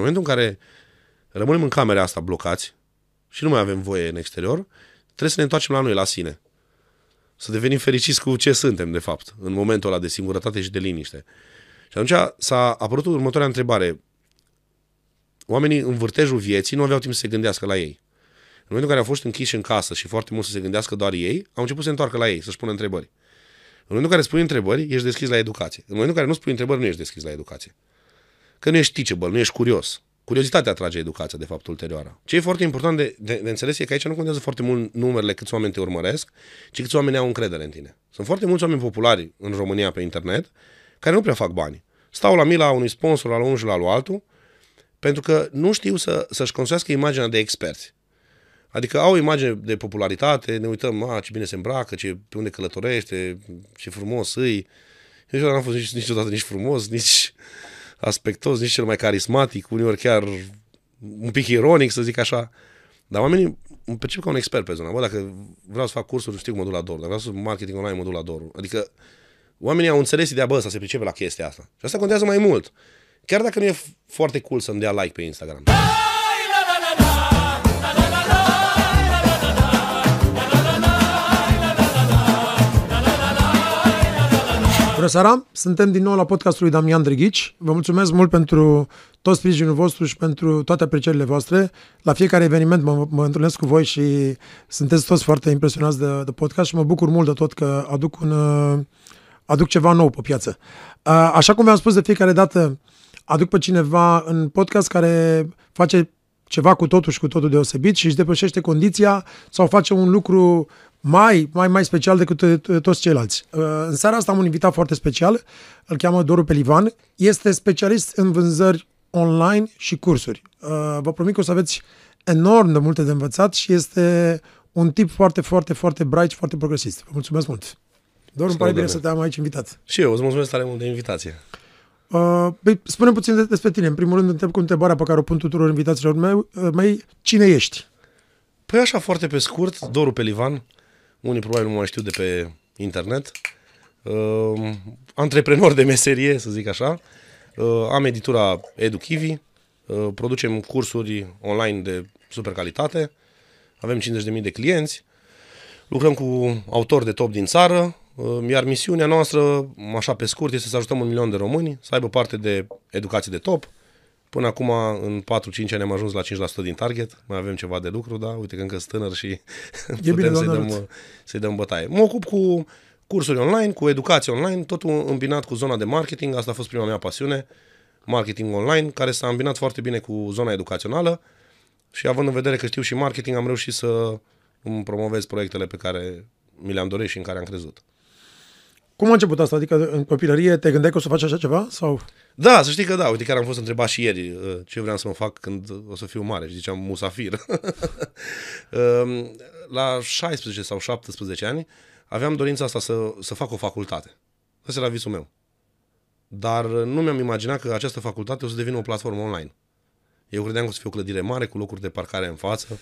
momentul în care rămânem în camera asta blocați și nu mai avem voie în exterior, trebuie să ne întoarcem la noi, la sine. Să devenim fericiți cu ce suntem, de fapt, în momentul ăla de singurătate și de liniște. Și atunci s-a apărut următoarea întrebare. Oamenii în vârtejul vieții nu aveau timp să se gândească la ei. În momentul în care au fost închiși în casă și foarte mult să se gândească doar ei, au început să se întoarcă la ei, să-și pună întrebări. În momentul în care spui întrebări, ești deschis la educație. În momentul în care nu spui întrebări, nu ești deschis la educație. Că nu ești teachable, nu ești curios. Curiozitatea atrage educația, de fapt, ulterioară. Ce e foarte important de, de, de înțeles e că aici nu contează foarte mult numerele câți oameni te urmăresc, ci câți oameni au încredere în tine. Sunt foarte mulți oameni populari în România pe internet care nu prea fac bani. Stau la mila unui sponsor, la unul și la altul, pentru că nu știu să, să-și construiască imaginea de experți. Adică au o imagine de popularitate, ne uităm, a, ce bine se îmbracă, ce, pe unde călătorește, ce frumos îi. Eu niciodată n-am fost nici, niciodată nici frumos, nici aspectos, nici cel mai carismatic, uneori chiar un pic ironic, să zic așa. Dar oamenii îmi percep ca un expert pe zona. Bă, dacă vreau să fac cursuri, știu modulador. Dacă vreau să marketing online, modulador. Adică oamenii au înțeles ideea, bă, să se pricepe la chestia asta. Și asta contează mai mult. Chiar dacă nu e foarte cool să-mi dea like pe Instagram. Bună seara! Suntem din nou la podcastul lui Damian Drăghici. Vă mulțumesc mult pentru tot sprijinul vostru și pentru toate aprecierile voastre. La fiecare eveniment mă, mă întâlnesc cu voi și sunteți toți foarte impresionați de, de podcast și mă bucur mult de tot că aduc, un, aduc ceva nou pe piață. Așa cum v-am spus de fiecare dată, aduc pe cineva în podcast care face ceva cu totul și cu totul deosebit și își depășește condiția sau face un lucru mai, mai, mai special decât toți ceilalți. Uh, în seara asta am un invitat foarte special, îl cheamă Doru Pelivan, este specialist în vânzări online și cursuri. Uh, vă promit că o să aveți enorm de multe de învățat și este un tip foarte, foarte, foarte bright și foarte progresist. Vă mulțumesc mult! Doar îmi pare bine să te am aici invitat. Și eu îți mulțumesc tare mult de invitație. Uh, păi, spune puțin despre tine. În primul rând, întreb cu întrebarea pe care o pun tuturor invitațiilor mei. Uh, mei cine ești? Păi așa, foarte pe scurt, Doru Pelivan, unii probabil nu mai știu de pe internet, uh, antreprenor de meserie, să zic așa, uh, am editura EduKivi, uh, producem cursuri online de super calitate, avem 50.000 de clienți, lucrăm cu autori de top din țară, uh, iar misiunea noastră, așa pe scurt, este să ajutăm un milion de români să aibă parte de educație de top, Până acum, în 4-5 ani am ajuns la 5% din target, mai avem ceva de lucru, da? Uite că încă sunt tânăr și e putem bine, să-i, dăm, să-i dăm bătaie. Mă ocup cu cursuri online, cu educație online, totul îmbinat cu zona de marketing, asta a fost prima mea pasiune, marketing online, care s-a îmbinat foarte bine cu zona educațională și având în vedere că știu și marketing, am reușit să îmi promovez proiectele pe care mi le-am dorit și în care am crezut. Cum a început asta? Adică în copilărie te gândeai că o să faci așa ceva? Sau? Da, să știi că da. Uite, chiar am fost întrebat și ieri uh, ce vreau să mă fac când o să fiu mare și ziceam musafir. Um, la 16 sau 17 ani aveam dorința asta să, să fac o facultate. Asta era visul meu. Dar nu mi-am imaginat că această facultate o să devină o platformă online. Eu credeam că o să fie o clădire mare, cu locuri de parcare în față,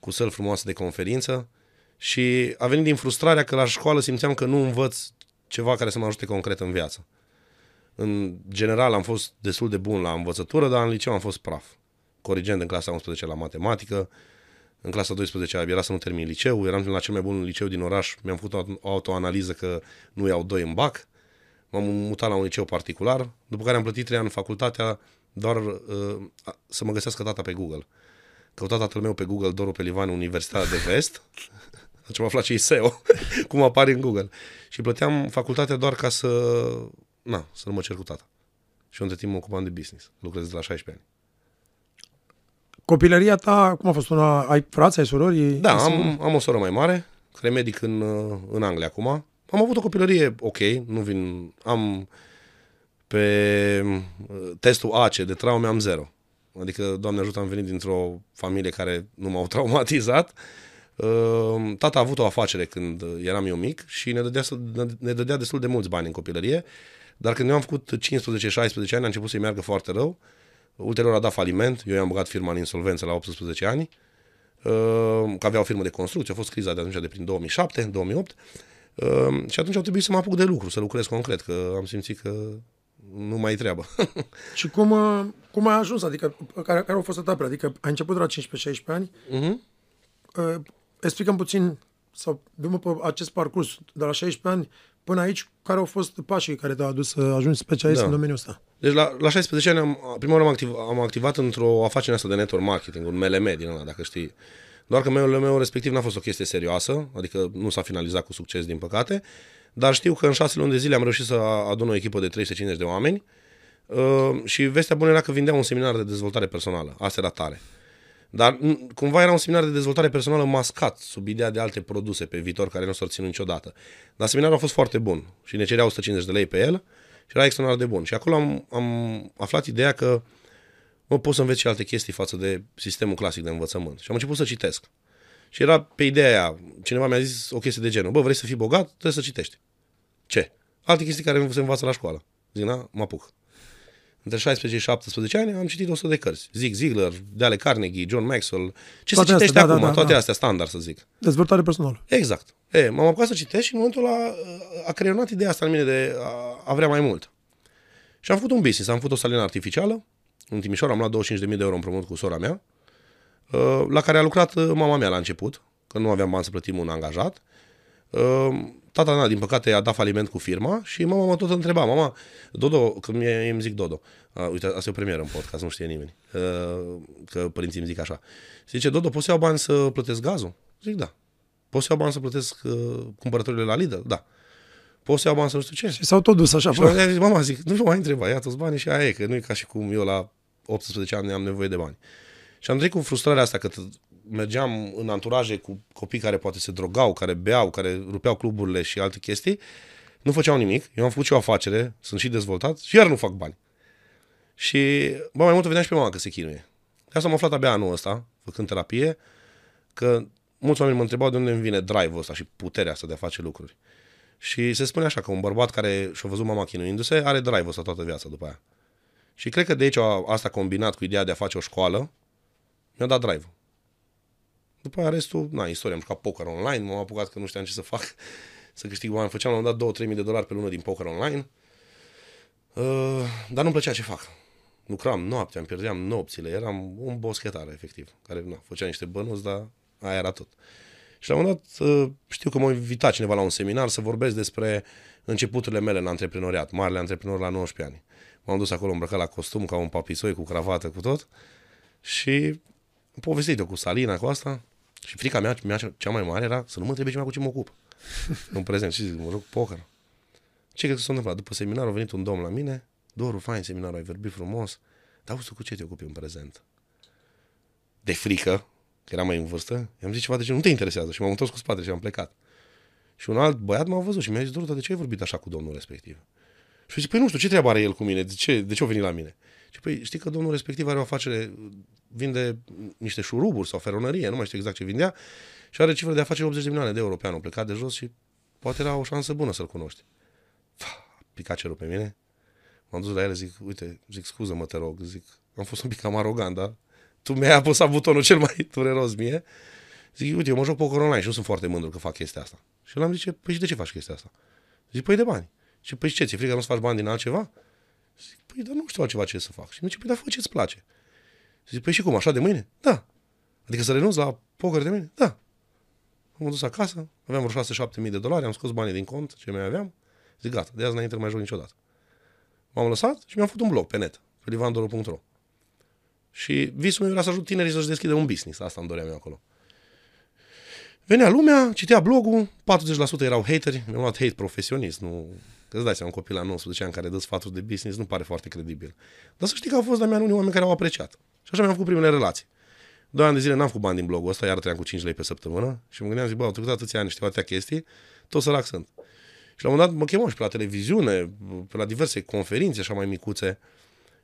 cu săl frumoase de conferință și a venit din frustrarea că la școală simțeam că nu învăț ceva care să mă ajute concret în viață. În general am fost destul de bun la învățătură, dar în liceu am fost praf. Corigent în clasa 11 la matematică, în clasa 12 era să nu termin liceu, eram la cel mai bun liceu din oraș, mi-am făcut o autoanaliză că nu iau doi în bac, m-am mutat la un liceu particular, după care am plătit trei ani în facultatea doar uh, să mă găsească tata pe Google. Căutat tatăl meu pe Google Doru Pelivan, Universitatea de Vest, ce am aflat și SEO, cum apare în Google. Și plăteam facultatea doar ca să, na, să nu mă cer cu tata. Și între timp mă ocupam de business. Lucrez de la 16 ani. Copilăria ta, cum a fost una? Ai frați, ai surori? Da, am, am o soră mai mare, care e medic în, în Anglia acum. Am avut o copilărie ok, nu vin... Am pe testul AC de traume am zero. Adică, Doamne ajută, am venit dintr-o familie care nu m-au traumatizat Ehm, tata a avut o afacere când eram eu mic și ne dădea, ne dădea destul de mulți bani în copilărie, dar când eu am făcut 15-16 ani a început să-i meargă foarte rău. Ulterior a dat faliment, eu i-am băgat firma în insolvență la 18 ani, ehm, că avea o firmă de construcție, a fost criza de atunci de prin 2007-2008 ehm, și atunci au trebuit să mă apuc de lucru, să lucrez concret, că am simțit că nu mai e treabă. Și cum, uh, cum ai ajuns? Adică, care, care au fost etapele? Adică ai început de la 15-16 ani. Mhm. Uh, explicăm puțin, sau dăm pe acest parcurs de la 16 ani până aici, care au fost pașii care te-au adus să ajungi specialist Da. în domeniul ăsta? Deci la, la 16 ani, am, prima oară am, activ, am activat într-o afacere asta de network marketing, un MLM din ăla, dacă știi. Doar că MLM-ul respectiv n-a fost o chestie serioasă, adică nu s-a finalizat cu succes, din păcate, dar știu că în șase luni de zile am reușit să adun o echipă de 350 de oameni uh, și vestea bună era că vindeam un seminar de dezvoltare personală. Asta era tare. Dar m, cumva era un seminar de dezvoltare personală mascat sub ideea de alte produse pe viitor care nu s-au ținut niciodată. Dar seminarul a fost foarte bun și ne cerea 150 de lei pe el și era extraordinar de bun. Și acolo am, am aflat ideea că mă pot să înveț și alte chestii față de sistemul clasic de învățământ. Și am început să citesc. Și era pe ideea aia, cineva mi-a zis o chestie de genul, bă, vrei să fii bogat? Trebuie să citești. Ce? Alte chestii care se învață la școală. Zic, na, mă apuc. Între 16 și 17 ani am citit 100 de cărți. Zig Ziglar, de ale Carnegie, John Maxwell. Ce Toate se citește astea, da, acum? da, da, toate da. astea standard, să zic. Dezvoltare personală. Exact. E, m-am apucat să citesc și în momentul ăla a creionat ideea asta în mine de a, a vrea mai mult. Și am făcut un business, am făcut o salină artificială, în Timișoara am luat 25.000 de euro împrumut cu sora mea, uh, la care a lucrat uh, mama mea la început, că nu aveam bani să plătim un angajat. Uh, Tata, na, din păcate, a dat faliment cu firma și mama mă tot întreba, mama, Dodo, că mie îmi zic Dodo, uh, uite, asta e o premieră în podcast, nu știe nimeni, uh, că părinții îmi zic așa. Zice, Dodo, poți să iau bani să plătesc gazul? Zic, da. Poți să iau bani să plătesc uh, cumpărăturile la Lidl? Da. Poți să iau bani să nu știu ce? Și s-au tot dus așa. Și la un moment dat zic, mama, zic, nu mă mai întreba, ia toți banii și aia e, că nu e ca și cum eu la 18 ani am nevoie de bani. Și am trăit cu frustrarea asta că t- mergeam în anturaje cu copii care poate se drogau, care beau, care rupeau cluburile și alte chestii, nu făceau nimic, eu am făcut și o afacere, sunt și dezvoltat și iar nu fac bani. Și, bă, mai mult o vedeam și pe mama că se chinuie. De asta am aflat abia anul ăsta, făcând terapie, că mulți oameni mă întrebau de unde îmi vine drive-ul ăsta și puterea asta de a face lucruri. Și se spune așa că un bărbat care și-a văzut mama chinuindu-se are drive-ul ăsta toată viața după aia. Și cred că de aici a- asta combinat cu ideea de a face o școală, mi-a dat drive După aia restul, na, istoria, am jucat poker online, m-am apucat că nu știam ce să fac, să câștig bani. Făceam la un moment dat 2-3 mii de dolari pe lună din poker online, uh, dar nu-mi plăcea ce fac. Lucram noaptea, îmi pierdeam nopțile, eram un boschetar, efectiv, care na, făcea niște bănuți, dar aia era tot. Și la un moment dat uh, știu că m-a invitat cineva la un seminar să vorbesc despre începuturile mele în antreprenoriat, marele antreprenor la 19 ani. M-am dus acolo îmbrăcat la costum, ca un papisoi, cu cravată, cu tot. Și am povestit-o cu Salina, cu asta. Și frica mea, mea cea mai mare era să nu mă întrebe cineva cu ce mă ocup. în prezent. Și zic, mă rog, poker. Ce crezi că s-a întâmplat? După seminar a venit un domn la mine, Doru, fain seminarul, ai vorbit frumos, dar auzi tu cu ce te ocupi în prezent? De frică, că era mai în vârstă, i-am zis ceva de ce nu te interesează și m-am întors cu spatele și am plecat. Și un alt băiat m-a văzut și mi-a zis, Doru, dar de ce ai vorbit așa cu domnul respectiv? Și zic, păi nu știu, ce treabă are el cu mine? De ce, de ce a venit la mine? Și păi știi că domnul respectiv are o afacere, vinde niște șuruburi sau feronărie, nu mai știu exact ce vindea, și are cifră de afaceri 80 de milioane de euro pe an. A plecat de jos și poate era o șansă bună să-l cunoști. Fa, a picat cerul pe mine. M-am dus la el, zic, uite, zic, scuză-mă, te rog, zic, am fost un pic cam arogant, dar tu mi-ai apăsat butonul cel mai dureros mie. Zic, uite, eu mă joc poker online și nu sunt foarte mândru că fac chestia asta. Și el am zice, păi și de ce faci chestia asta? Zic, păi de bani. Și păi și ce, ți-e frică nu-ți faci bani din altceva? Zic, păi dar nu știu altceva ce să fac. Și mi zice, păi dar fă ce-ți place. Zic, păi și cum, așa de mâine? Da. Adică să renunț la poker de mâine? Da. Am dus acasă, aveam vreo 6-7 mii de dolari, am scos banii din cont, ce mai aveam. Zic, gata, de azi înainte nu mai joc niciodată. M-am lăsat și mi-am făcut un blog pe net, pe livandoru.ro. Și visul meu era să ajut tinerii să-și deschidă un business. Asta îmi doream eu acolo. Venea lumea, citea blogul, 40% erau hateri, mi-am luat hate profesionist, nu... Că îți dai seama, un copil la 19 ani care dă sfaturi de business nu pare foarte credibil. Dar să știi că au fost la mea unii oameni care au apreciat. Și așa mi-am făcut primele relații. Doi ani de zile n-am făcut bani din blogul ăsta, iar trăiam cu 5 lei pe săptămână și mă gândeam, zic, bă, au trecut atâția ani, știu atâtea chestii, tot sărac sunt. Și la un moment dat mă chemau și pe la televiziune, pe la diverse conferințe așa mai micuțe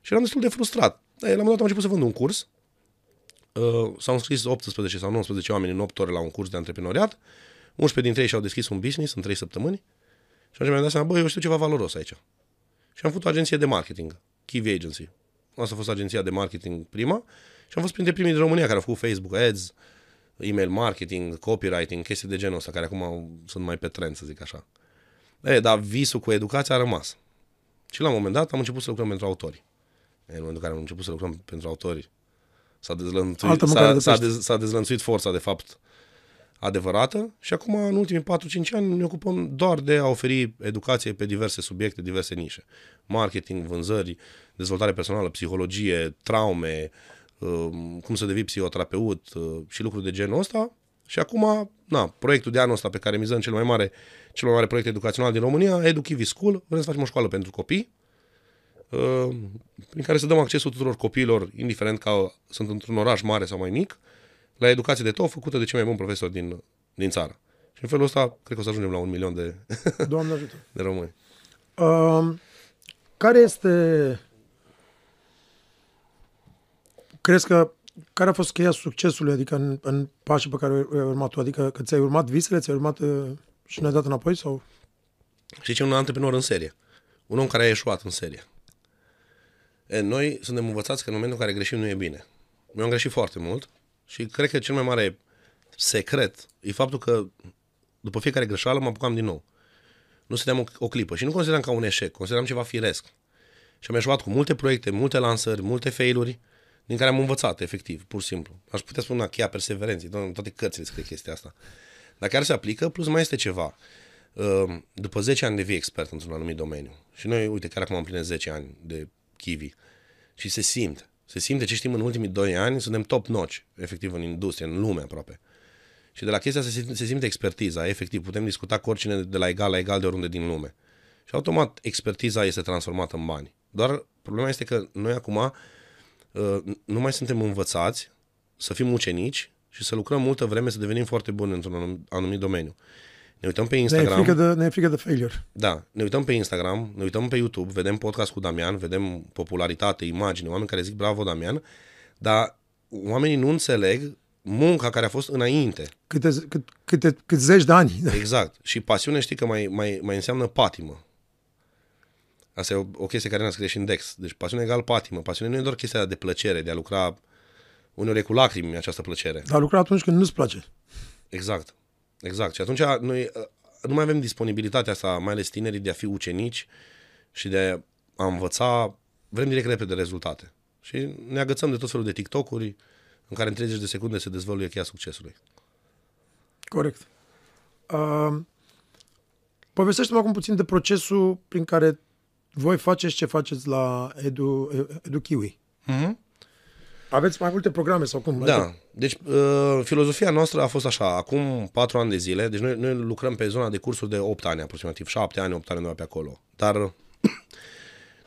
și eram destul de frustrat. Dar la un moment dat am început să vând un curs Uh, s-au înscris 18 sau 19 oameni în 8 ore la un curs de antreprenoriat, 11 dintre ei și-au deschis un business în 3 săptămâni și atunci mi-am dat seama, bă, eu știu ceva valoros aici. Și am făcut o agenție de marketing, Kiwi Agency. Asta a fost agenția de marketing prima și am fost printre primii din România care au făcut Facebook Ads, email marketing, copywriting, chestii de genul ăsta, care acum au, sunt mai pe trend, să zic așa. E, dar visul cu educația a rămas. Și la un moment dat am început să lucrăm pentru autori. În momentul în care am început să lucrăm pentru autori, s-a dezlănțuit, Altă mâncare s-a, de s-a, pește. dez, s-a dezlănțuit forța, de fapt, adevărată și acum, în ultimii 4-5 ani, ne ocupăm doar de a oferi educație pe diverse subiecte, diverse nișe. Marketing, vânzări, dezvoltare personală, psihologie, traume, uh, cum să devii psihoterapeut uh, și lucruri de genul ăsta. Și acum, na, proiectul de anul ăsta pe care mizăm cel mai mare, cel mai mare proiect educațional din România, EduKivi School, vrem să facem o școală pentru copii, uh, prin care să dăm accesul tuturor copiilor, indiferent că sunt într-un oraș mare sau mai mic, la educație de top făcută de cei mai buni profesori din, din țară. Și în felul ăsta, cred că o să ajungem la un milion de, Doamne ajută. de români. Uh, care este... Crezi că care a fost cheia succesului, adică în, în pașii pe care ai urmat tu? Adică că ți-ai urmat visele, ți-ai urmat uh, și ne-ai dat înapoi? sau? Și ce un antreprenor în serie. Un om care a ieșuat în serie. E, noi suntem învățați că în momentul în care greșim nu e bine. Eu am greșit foarte mult și cred că cel mai mare secret e faptul că după fiecare greșeală mă apucam din nou. Nu stăteam o, o clipă și nu consideram ca un eșec, consideram ceva firesc. Și am eșuat cu multe proiecte, multe lansări, multe failuri, din care am învățat, efectiv, pur și simplu. Aș putea spune cheia perseverenței, în toate cărțile scrie chestia asta. Dar chiar se aplică, plus mai este ceva. Uh, După 10 ani devii expert într-un anumit domeniu. Și noi, uite, chiar acum am plinit 10 ani de Kiwi. Și se simte. Se simte ce știm în ultimii 2 ani, suntem top notch, efectiv, în industrie, în lume aproape. Și de la chestia asta se simte, se simte expertiza, efectiv, putem discuta cu oricine de la egal la egal de oriunde din lume. Și automat expertiza este transformată în bani. Doar problema este că noi acum uh, nu mai suntem învățați să fim ucenici și să lucrăm multă vreme să devenim foarte buni într-un anum- anumit domeniu. Ne uităm pe Ne e, Instagram. frică de, ne e frică de failure. Da, ne uităm pe Instagram, ne uităm pe YouTube, vedem podcast cu Damian, vedem popularitate, imagine, oameni care zic bravo Damian, dar oamenii nu înțeleg munca care a fost înainte. Câte, cât, câte, cât zeci de ani. Exact. Și pasiune știi că mai, mai, mai înseamnă patimă. Asta e o, o chestie care ne-a scris și în Dex. Deci pasiune egal patimă. Pasiune nu e doar chestia de plăcere, de a lucra uneori e cu lacrimi această plăcere. Dar lucra atunci când nu-ți place. Exact. Exact. Și atunci noi uh, nu mai avem disponibilitatea asta, mai ales tinerii, de a fi ucenici și de a învăța. Vrem direct repede rezultate. Și ne agățăm de tot felul de TikTok-uri în care în 30 de secunde se dezvăluie cheia succesului. Corect. Uh, povestește-mă acum puțin de procesul prin care voi faceți ce faceți la Edu, Edu Kiwi. Mm-hmm. Aveți mai multe programe sau cum? Da. Deci, uh, filozofia noastră a fost așa, acum patru ani de zile, deci noi, noi lucrăm pe zona de cursuri de 8 ani aproximativ, 7 ani, 8 ani undeva pe acolo. Dar,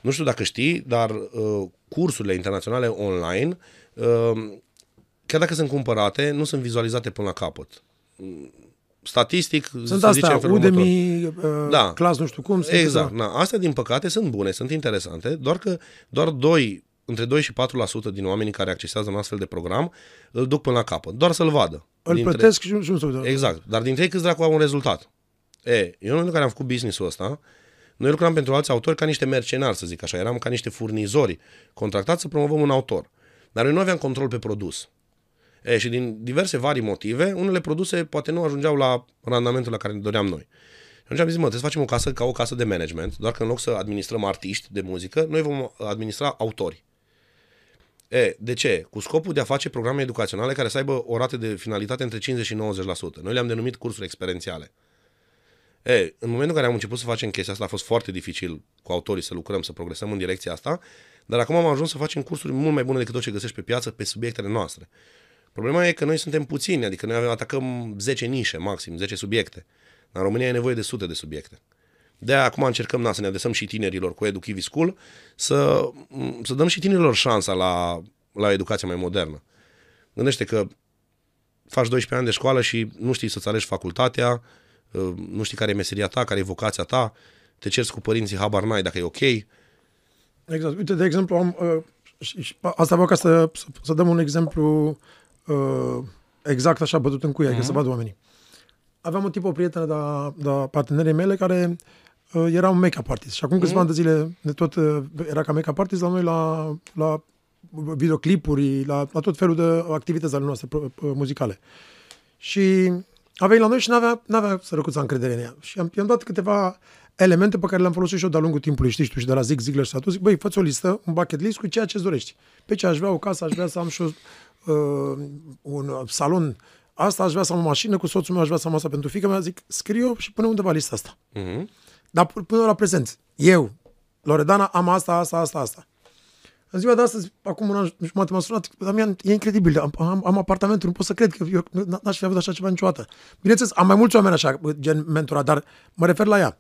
nu știu dacă știi, dar uh, cursurile internaționale online, uh, chiar dacă sunt cumpărate, nu sunt vizualizate până la capăt. Statistic, Sunt să zicem astea, în felul următor. Udemy, uh, Da. clas nu știu cum. sunt Exact. câteva. Na, astea, din păcate, sunt bune, sunt interesante, doar că doar 2, între 2 și 4% din oamenii care accesează un astfel de program îl duc până la capăt, doar să-l vadă. Îl Dintre- plătesc și nu, și nu se uită. Exact. Dar dintre ei câți dracu au un rezultat? E, eu în momentul în care am făcut business-ul ăsta, noi lucram pentru alți autori ca niște mercenari, să zic așa. Eram ca niște furnizori contractați să promovăm un autor. Dar noi nu aveam control pe produs. E, și din diverse vari motive, unele produse poate nu ajungeau la randamentul la care ne doream noi. Și atunci am zis, mă, trebuie să facem o casă ca o casă de management, doar că în loc să administrăm artiști de muzică, noi vom administra autori. E, de ce? Cu scopul de a face programe educaționale care să aibă o rată de finalitate între 50 și 90%. Noi le-am denumit cursuri experiențiale. E, în momentul în care am început să facem chestia asta, a fost foarte dificil cu autorii să lucrăm, să progresăm în direcția asta, dar acum am ajuns să facem cursuri mult mai bune decât tot ce găsești pe piață pe subiectele noastre. Problema e că noi suntem puțini, adică noi avem, atacăm 10 nișe maxim, 10 subiecte. Dar în România e nevoie de sute de subiecte. De aia acum încercăm na, să ne adresăm și tinerilor cu EduKivi School, să, să dăm și tinerilor șansa la, la educația mai modernă. Gândește că faci 12 ani de școală și nu știi să-ți alegi facultatea, uh, nu știi care e meseria ta, care e vocația ta, te cerți cu părinții, habar n-ai dacă e ok. Exact. Uite, de exemplu, am, uh, și, și asta vreau ca să, să, să dăm un exemplu uh, exact așa bătut în cuie, uh-huh. ca să vadă oamenii. Aveam un tip, o prietenă de, de partenerii mele care uh, era un make-up artist și acum câțiva ani de zile de tot uh, era ca make-up artist la noi la, la videoclipuri, la, la tot felul de activități ale noastre pro- pro- muzicale. Și a venit la noi și n-avea, n-avea sărăcuța încredere în ea. Și am, i-am dat câteva elemente pe care le-am folosit și eu de-a lungul timpului, știi tu, și de la Zig Ziglar și atunci zic, băi, fă o listă, un bucket list cu ceea ce îți dorești. Pe ce aș vrea o casă, aș vrea să am și o, uh, un salon, asta aș vrea să am o mașină, cu soțul meu aș vrea să am asta pentru fică mea, zic, scriu și pune undeva lista asta. Mhm. Dar p- până la prezent, eu, Loredana, am asta, asta, asta, asta. În ziua de astăzi, acum un an jumătate m-a sunat, Damian, e incredibil, am, am, am apartamentul, nu pot să cred că eu n- n-aș fi avut așa ceva niciodată. Bineînțeles, am mai mulți oameni așa, gen mentora, dar mă refer la ea.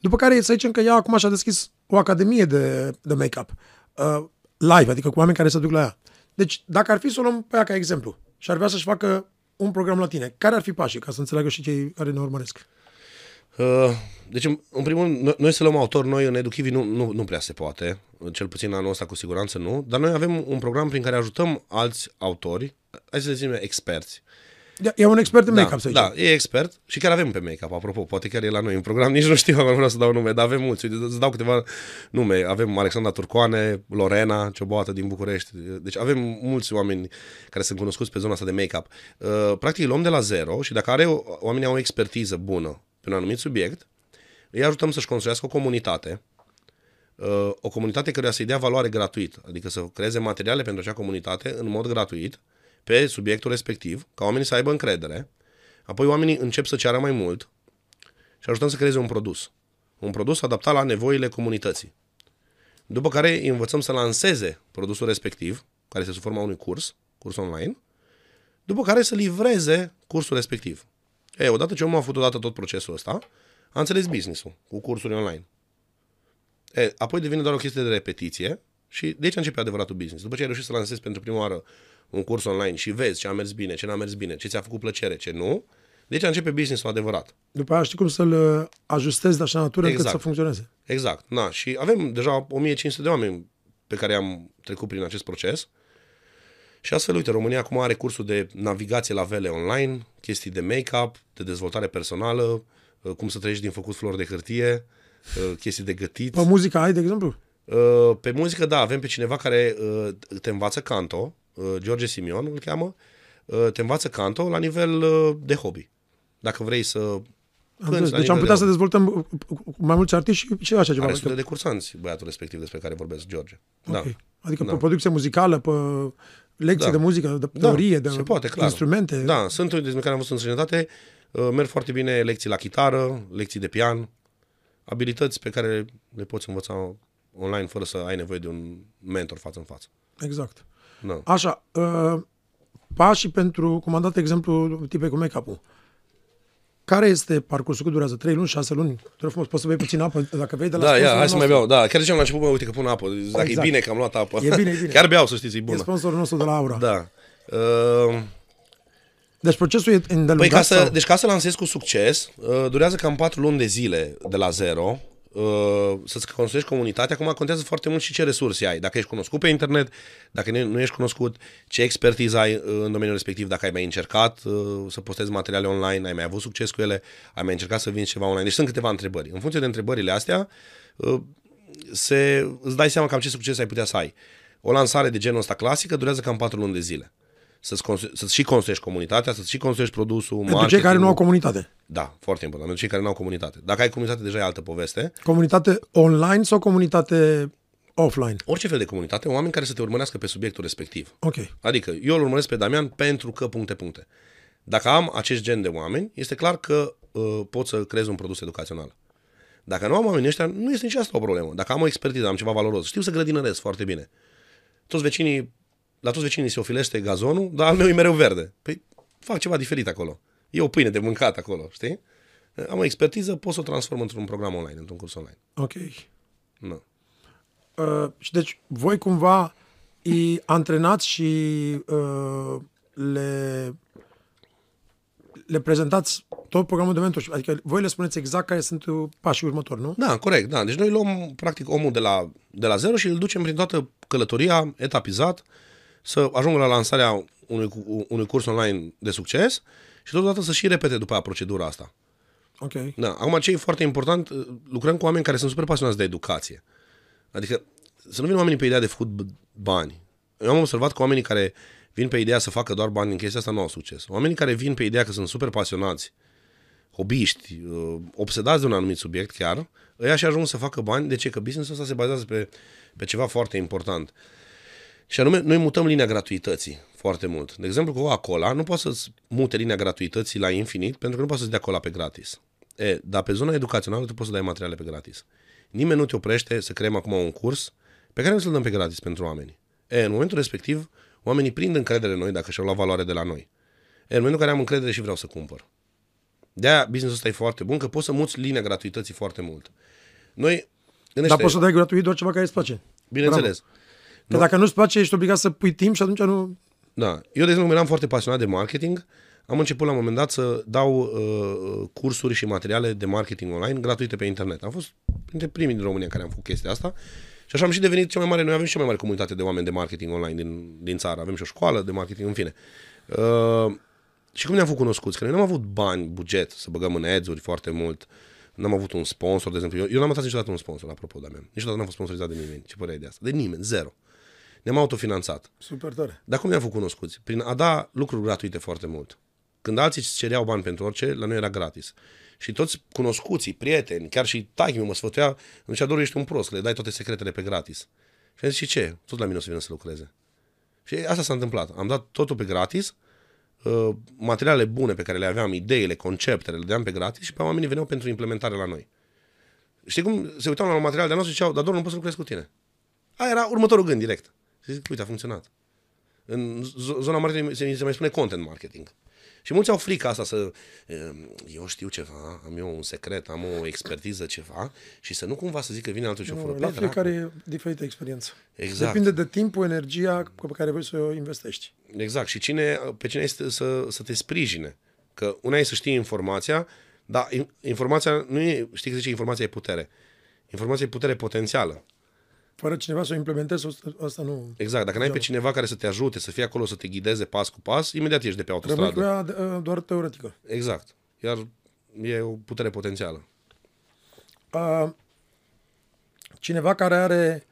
După care să zicem că ea acum și-a deschis o academie de, de make-up, uh, live, adică cu oameni care se duc la ea. Deci, dacă ar fi să o luăm pe ea ca exemplu și ar vrea să-și facă un program la tine, care ar fi pașii, ca să înțeleagă și cei care ne urmăresc? Uh, Deci, în în primul rând, noi- noi să luăm autor, noi în Educhivi nu, nu, nu prea se poate, cel puțin anul ăsta cu siguranță nu, dar noi avem un program prin care ajutăm alți autori, hai să le zicem experți. E- E un expert în Da, make-up, să zicem. da, e expert și chiar avem pe make-up, apropo, poate chiar e la noi în program, nici nu știu, acum vreau să dau nume, dar avem mulți, uite, îți dau câteva nume, avem Alexandra Turcoane, Lorena, Cioboată din București, deci avem mulți oameni care sunt cunoscuți pe zona asta de make-up. Uh, Practic îi luăm de la zero și dacă are o, oamenii au o expertiză bună pe un anumit subiect, îi ajutăm să-și construiască o comunitate, uh, o comunitate care să-i dea valoare gratuit, adică să creeze materiale pentru acea comunitate în mod gratuit pe subiectul respectiv, ca oamenii să aibă încredere, apoi oamenii încep să ceară mai mult și ajutăm să creeze un produs. Un produs adaptat la nevoile comunității. După care îi învățăm să lanseze produsul respectiv, care este sub forma unui curs, curs online, după care să livreze cursul respectiv. E, odată ce omul a făcut odată tot procesul ăsta, a înțeles business-ul cu cursuri online. E, apoi devine doar o chestie de repetiție și de aici începe adevăratul business. După ce ai reușit să lansezi pentru prima oară un curs online și vezi ce a mers bine, ce n-a mers bine, ce ți-a făcut plăcere, ce nu, de aici începe business-ul adevărat. După aia știi cum să-l uh, ajustezi de așa natură încât Exact. să funcționeze. Exact. Na, și avem deja 1500 de oameni pe care am trecut prin acest proces. Și astfel, uite, România acum are cursuri de navigație la vele online, chestii de make-up, de dezvoltare personală, uh, cum să treci din făcut flori de hârtie, uh, chestii de gătit. Pe muzica ai, de exemplu? Uh, Pe muzică, da, avem pe cineva care uh, te învață canto, uh, George Simion îl cheamă, uh, te învață canto la nivel uh, de hobby. Dacă vrei să Am cânti înțeles. la Deci am nivel putea de să dezvoltăm uh, cu mai mulți artiști și, și așa ceva. Are Adică, sute de cursanți, băiatul respectiv despre care vorbesc, George. Da. ok. adică Da. pe producție muzicală, pe lecții Da. de muzică, de Da, teorie, de se poate, clar. instrumente. Da, sunt unii despre care am văzut în străinătate, uh, merg foarte bine lecții la chitară, lecții de pian, abilități pe care le poți învăța online fără să ai nevoie de un mentor față în față. Exact. Da. Așa, uh, pașii pentru, cum am dat exemplu tipei cu make-up-ul. Care este parcursul? Cât durează? 3 luni, 6 luni? Te rog frumos, poți să bei puțin apă dacă vei de la Da, ia, sponsorul hai să mai nostru. beau. Da, chiar ziceam la început, bă, uite că pun apă. Dacă Exact. e bine că am luat apă. E bine, e bine. Chiar beau, să știți, e E bună. sponsorul nostru de la Aura. Da. Uh, Deci procesul e îndelungat Păi ca să, sau... deci ca să lansezi cu succes, uh, durează cam 4 luni de zile de la zero, uh, să-ți construiești comunitatea. Acum contează foarte mult și ce resurse ai. Dacă ești cunoscut pe internet, dacă nu nu ești cunoscut, ce expertiză ai uh, în domeniul respectiv, dacă ai mai încercat uh, să postezi materiale online, ai mai avut succes cu ele, ai mai încercat să vinzi ceva online. Deci sunt câteva întrebări. În funcție de întrebările astea, uh, se, îți dai seama cam ce succes ai putea să ai. O lansare de genul ăsta clasică durează cam 4 luni de zile. Să-ți, constru- să-ți și construiești comunitatea, să-ți și construiești produsul, Pentru cei care nu au comunitate. Da, foarte important. Pentru cei care nu au comunitate. Dacă ai comunitate, deja e altă poveste. Comunitate online sau comunitate offline? Orice fel de comunitate, oameni care să te urmărească pe subiectul respectiv. Ok. Adică eu îl urmăresc pe Damian pentru că puncte, puncte. Dacă am acest gen de oameni, este clar că uh, pot să creez un produs educațional. Dacă nu am oamenii ăștia, nu este nici asta o problemă. Dacă am o expertiză, am ceva valoros, știu să grădinăresc foarte bine. Toți vecinii, la toți vecinii se ofilește gazonul, dar al meu e mereu verde. Păi fac ceva diferit acolo. E o pâine de mâncat acolo, știi? Am o expertiză, pot să o transform într-un program online, într-un curs online. Ok. Nu. Uh, și deci voi cumva îi antrenați și uh, le, le prezentați tot programul de mentorship. Adică voi le spuneți exact care sunt uh, pașii următori, nu? Da, corect, da. Deci noi luăm practic omul de la, de la zero și îl ducem prin toată călătoria, etapizat, să ajungă la lansarea unui, cu- unui curs online de succes și totodată să și repete după aia procedura asta. Ok. Da. Acum, ce e foarte important, lucrăm cu oameni care sunt super pasionați de educație. Adică să nu vină oamenii pe ideea de făcut b- bani. Eu am observat că oamenii care vin pe ideea să facă doar bani în chestia asta nu au succes. Oamenii care vin pe ideea că sunt super pasionați hobiști, uh, obsedați de un anumit subiect chiar, ăia și ajung să facă bani. De ce? Că businessul ăsta se bazează pe, pe ceva foarte important. Și anume, noi mutăm linia gratuității foarte mult. De exemplu, Coca-Cola nu poate să-ți mute linia gratuității la infinit pentru că nu poate să-ți dea cola pe gratis. E, dar pe zona educațională tu poți să dai materiale pe gratis. Nimeni nu te oprește să creăm acum un curs pe care nu să-l dăm pe gratis pentru oameni. E, în momentul respectiv, oamenii prind încredere în noi dacă și-au luat valoare de la noi. E, în momentul în care am încredere și vreau să cumpăr. De-aia businessul ăsta e foarte bun, că poți să muți linia gratuității foarte mult. Noi, Dar poți să dai gratuit doar ceva care îți place. Bineînțeles. Că nu? dacă nu-ți place, ești obligat să pui timp și atunci nu... Da. Eu, de exemplu, eram foarte pasionat de marketing. Am început la un moment dat să dau uh, cursuri și materiale de marketing online gratuite pe internet. Am fost printre primii din România care am făcut chestia asta. Și așa am și devenit cea mai mare, noi avem și cea mai mare comunitate de oameni de marketing online din, din țară. Avem și o școală de marketing, în fine. Uh, și cum ne-am făcut cunoscuți? Că noi n-am avut bani, buget, să băgăm în ads foarte mult. N-am avut un sponsor, de exemplu. Eu, eu n-am avut niciodată un sponsor, apropo de mea. Niciodată n-am fost sponsorizat de nimeni. Ce părere de asta? De nimeni, zero. Ne-am autofinanțat. Super tare. Dar cum ne-am făcut cunoscuți? Prin a da lucruri gratuite foarte mult. Când alții cereau bani pentru orice, la noi era gratis. Și toți cunoscuții, prieteni, chiar și taichi mă sfătuia, îmi zicea, Doru, ești un prost, le dai toate secretele pe gratis. Și am zis, și ce? Tot la mine o să vină să lucreze. Și asta s-a întâmplat. Am dat totul pe gratis, uh, materialele bune pe care le aveam, ideile, conceptele, le dădeam pe gratis și pe oamenii veneau pentru implementare la noi. Știi cum se uitau la un material de nostru și ziceau, dar Doru, nu pot să lucrez cu tine. Aia era următorul gând direct. Și zic, uite, a funcționat. În zona marketing se, se mai spune content marketing. Și mulți au frica asta să, eu știu ceva, am eu un secret, am o expertiză ceva și să nu cumva să zic că vine altul și o fură. La fiecare e diferită experiență. Exact. Depinde de timpul, energia pe care vrei să o investești. Exact. Și cine, pe cine este să, să te sprijine. Că una e să știi informația, dar informația nu e, știi că zice, informația e putere. Informația e putere potențială fără cineva să o implementezi, asta nu... Exact, dacă n-ai pe cineva care să te ajute, să fie acolo, să te ghideze pas cu pas, imediat ești de pe autostradă. Rămâi cu ea doar teoretică. Exact. Iar e o putere potențială. Uh, cineva care are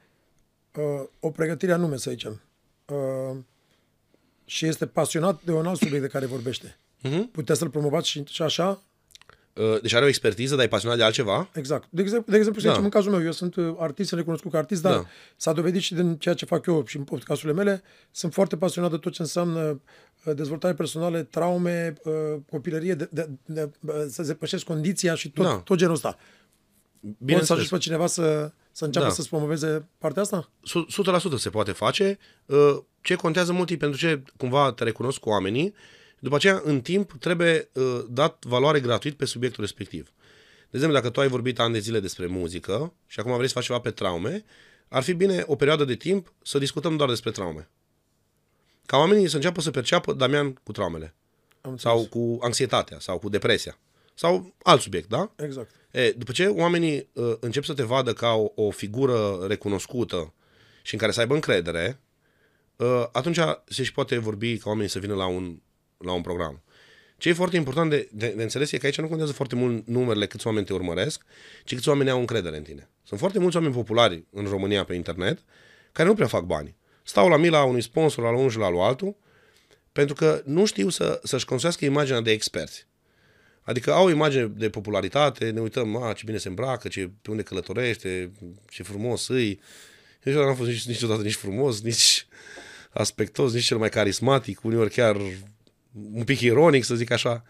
uh, o pregătire anume, să zicem, uh, și este pasionat de un alt subiect de care vorbește, uh-huh. puteți să-l promovați și, și așa, Uh, deci are o expertiză, dar e pasionat de altceva? Exact. De exemplu, de exemplu da. în cazul meu, eu sunt uh, artist, recunoscut ca artist, dar da. s-a dovedit și din ceea ce fac eu și în podcasturile mele, sunt foarte pasionat de tot ce înseamnă uh, dezvoltare personală, traume, copilărie, de, de, de, de, să se pășesc condiția și tot, da. tot genul ăsta. Bine Poți să ajungi pe cineva să, să înceapă da. să-ți promoveze partea asta? 100% se poate face. Ce contează mult e pentru ce cumva te recunosc cu oamenii după aceea, în timp, trebuie uh, dat valoare gratuit pe subiectul respectiv. De exemplu, dacă tu ai vorbit ani de zile despre muzică și acum vrei să faci ceva pe traume, ar fi bine o perioadă de timp să discutăm doar despre traume. Ca oamenii să înceapă să perceapă Damian cu traumele. Am sau cu anxietatea, sau cu depresia. Sau alt subiect, da? Exact. E, după ce oamenii uh, încep să te vadă ca o, o figură recunoscută și în care să aibă încredere, uh, atunci se și poate vorbi ca oamenii să vină la un la un program. Ce e foarte important de, de, de înțeles e că aici nu contează foarte mult numerele câți oameni te urmăresc, ci câți oameni au încredere în tine. Sunt foarte mulți oameni populari în România pe internet care nu prea fac bani. Stau la mila unui sponsor, la unul și la altul, pentru că nu știu să, să-și construiască imaginea de experți. Adică au o imagine de popularitate, ne uităm, a, ce bine se îmbracă, ce, pe unde călătorește, ce frumos îi. Eu niciodată n-am fost nici, niciodată nici frumos, nici aspectos, nici cel mai carismatic, uneori chiar un pic ironic, să zic așa.